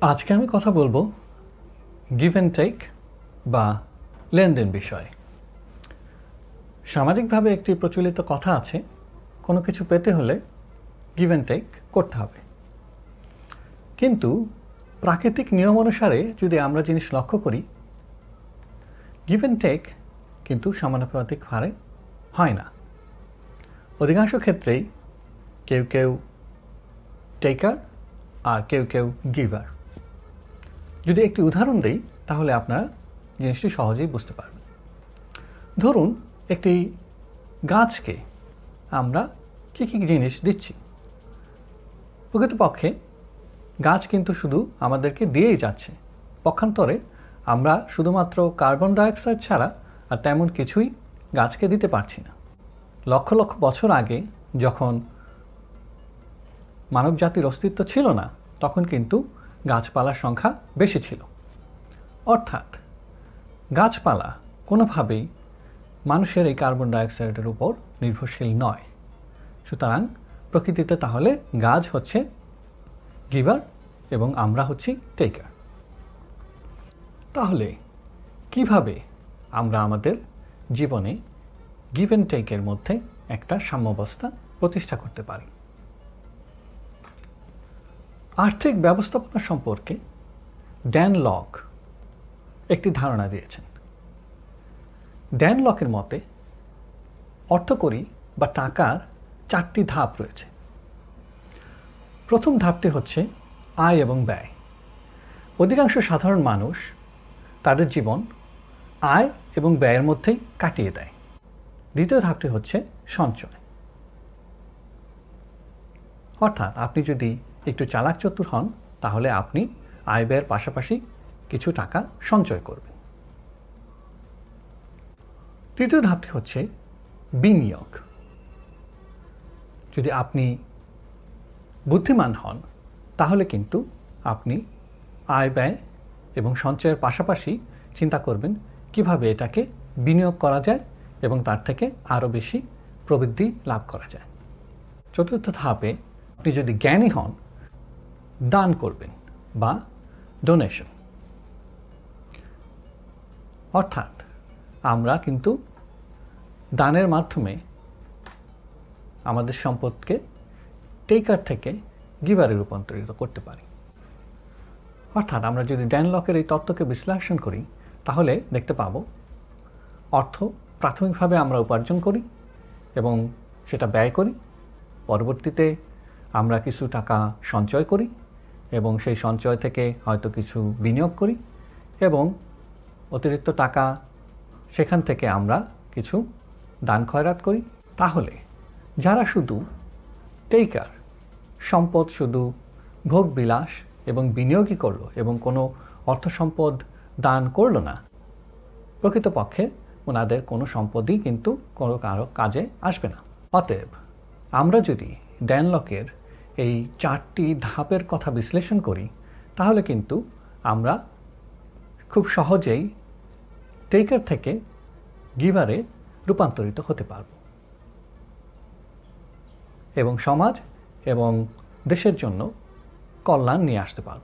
আজকে আমি কথা বলব গিভ অ্যান্ড টেক বা লেনদেন বিষয়ে। সামাজিকভাবে একটি প্রচলিত কথা আছে, কোনো কিছু পেতে হলে গিভ অ্যান্ড টেক করতে হবে। কিন্তু প্রাকৃতিক নিয়ম অনুসারে যদি আমরা জিনিস লক্ষ্য করি গিভ অ্যান্ড টেক কিন্তু সমানুপাতিক হারে হয় না। অধিকাংশ ক্ষেত্রেই কেউ কেউ টেকার আর কেউ কেউ গিভার যদি একটি উদাহরণ দেই, তাহলে আপনারা জিনিসটি সহজেই বুঝতে পারবেন। ধরুন, একটি গাছকে আমরা কী কী জিনিস দিচ্ছি? প্রকৃতপক্ষে, গাছ কিন্তু শুধু আমাদেরকে দিয়েই যাচ্ছে। পক্ষান্তরে, আমরা শুধুমাত্র কার্বন ডাইঅক্সাইড ছাড়া আর তেমন কিছুই গাছকে দিতে পারছি না। লক্ষ লক্ষ বছর আগে যখন মানব জাতির অস্তিত্ব ছিল না, তখন কিন্তু গাছপালার সংখ্যা বেশি ছিল। অর্থাৎ গাছপালা কোনোভাবেই মানুষের এই কার্বন ডাইঅক্সাইডের উপর নির্ভরশীল নয়। সুতরাং প্রকৃতিতে তাহলে গাছ হচ্ছে গিভার এবং আমরা হচ্ছি টেকার। তাহলে কীভাবে আমরা আমাদের জীবনে গিভ অ্যান্ড টেকের মধ্যে একটা সাম্যাবস্থা প্রতিষ্ঠা করতে পারি? আর্থিক ব্যবস্থাপনা সম্পর্কে ড্যান লক একটি ধারণা দিয়েছেন। ড্যান লকের মতে অর্থকরী বা টাকার চারটি ধাপ রয়েছে। প্রথম ধাপটি হচ্ছে আয় এবং ব্যয়। অধিকাংশ সাধারণ মানুষ তাদের জীবন আয় এবং ব্যয়ের মধ্যেই কাটিয়ে দেয়। দ্বিতীয় ধাপটি হচ্ছে সঞ্চয়। অর্থাৎ আপনি যদি একটু চালাক চতুর হন, তাহলে আপনি আয় ব্যয়ের পাশাপাশি কিছু টাকা সঞ্চয় করবেন। তৃতীয় ধাপটি হচ্ছে বিনিয়োগ। যদি আপনি বুদ্ধিমান হন, তাহলে কিন্তু আপনি আয় ব্যয় এবং সঞ্চয়ের পাশাপাশি চিন্তা করবেন কীভাবে এটাকে বিনিয়োগ করা যায় এবং তার থেকে আরও বেশি প্রবৃদ্ধি লাভ করা যায়। চতুর্থ ধাপে আপনি যদি জ্ঞানী হন দান করবেন বা ডোনেশন অর্থাৎ আমরা কিন্তু দানের মাধ্যমে আমাদের সম্পদকে টেকার থেকে গিভারে রূপান্তরিত করতে পারি। অর্থাৎ আমরা যদি ড্যান লকের এই তত্ত্বকে বিশ্লেষণ করি, তাহলে দেখতে পাব অর্থ প্রাথমিকভাবে আমরা উপার্জন করি এবং সেটা ব্যয় করি। পরবর্তীতে আমরা কিছু টাকা সঞ্চয় করি। এবং সেই সঞ্চয় থেকে হয়তো কিছু বিনিয়োগ করি এবং অতিরিক্ত টাকা সেখান থেকে আমরা কিছু দান খয়রাত করি। তাহলে যারা শুধু টেইকার সম্পদ শুধু ভোগ বিলাস এবং বিনিয়োগই করল এবং কোনো অর্থ সম্পদ দান করল না, প্রকৃতপক্ষে ওনাদের কোনো সম্পদই কিন্তু কোনো কারও কাজে আসবে না। অতএব আমরা যদি ড্যানলকের এই চারটি ধাপের কথা বিশ্লেষণ করি, তাহলে কিন্তু আমরা খুব সহজেই টেকার থেকে গিভারে রূপান্তরিত হতে পারব। এবং সমাজ এবং দেশের জন্য কল্যাণ নিয়ে আসতে পারব।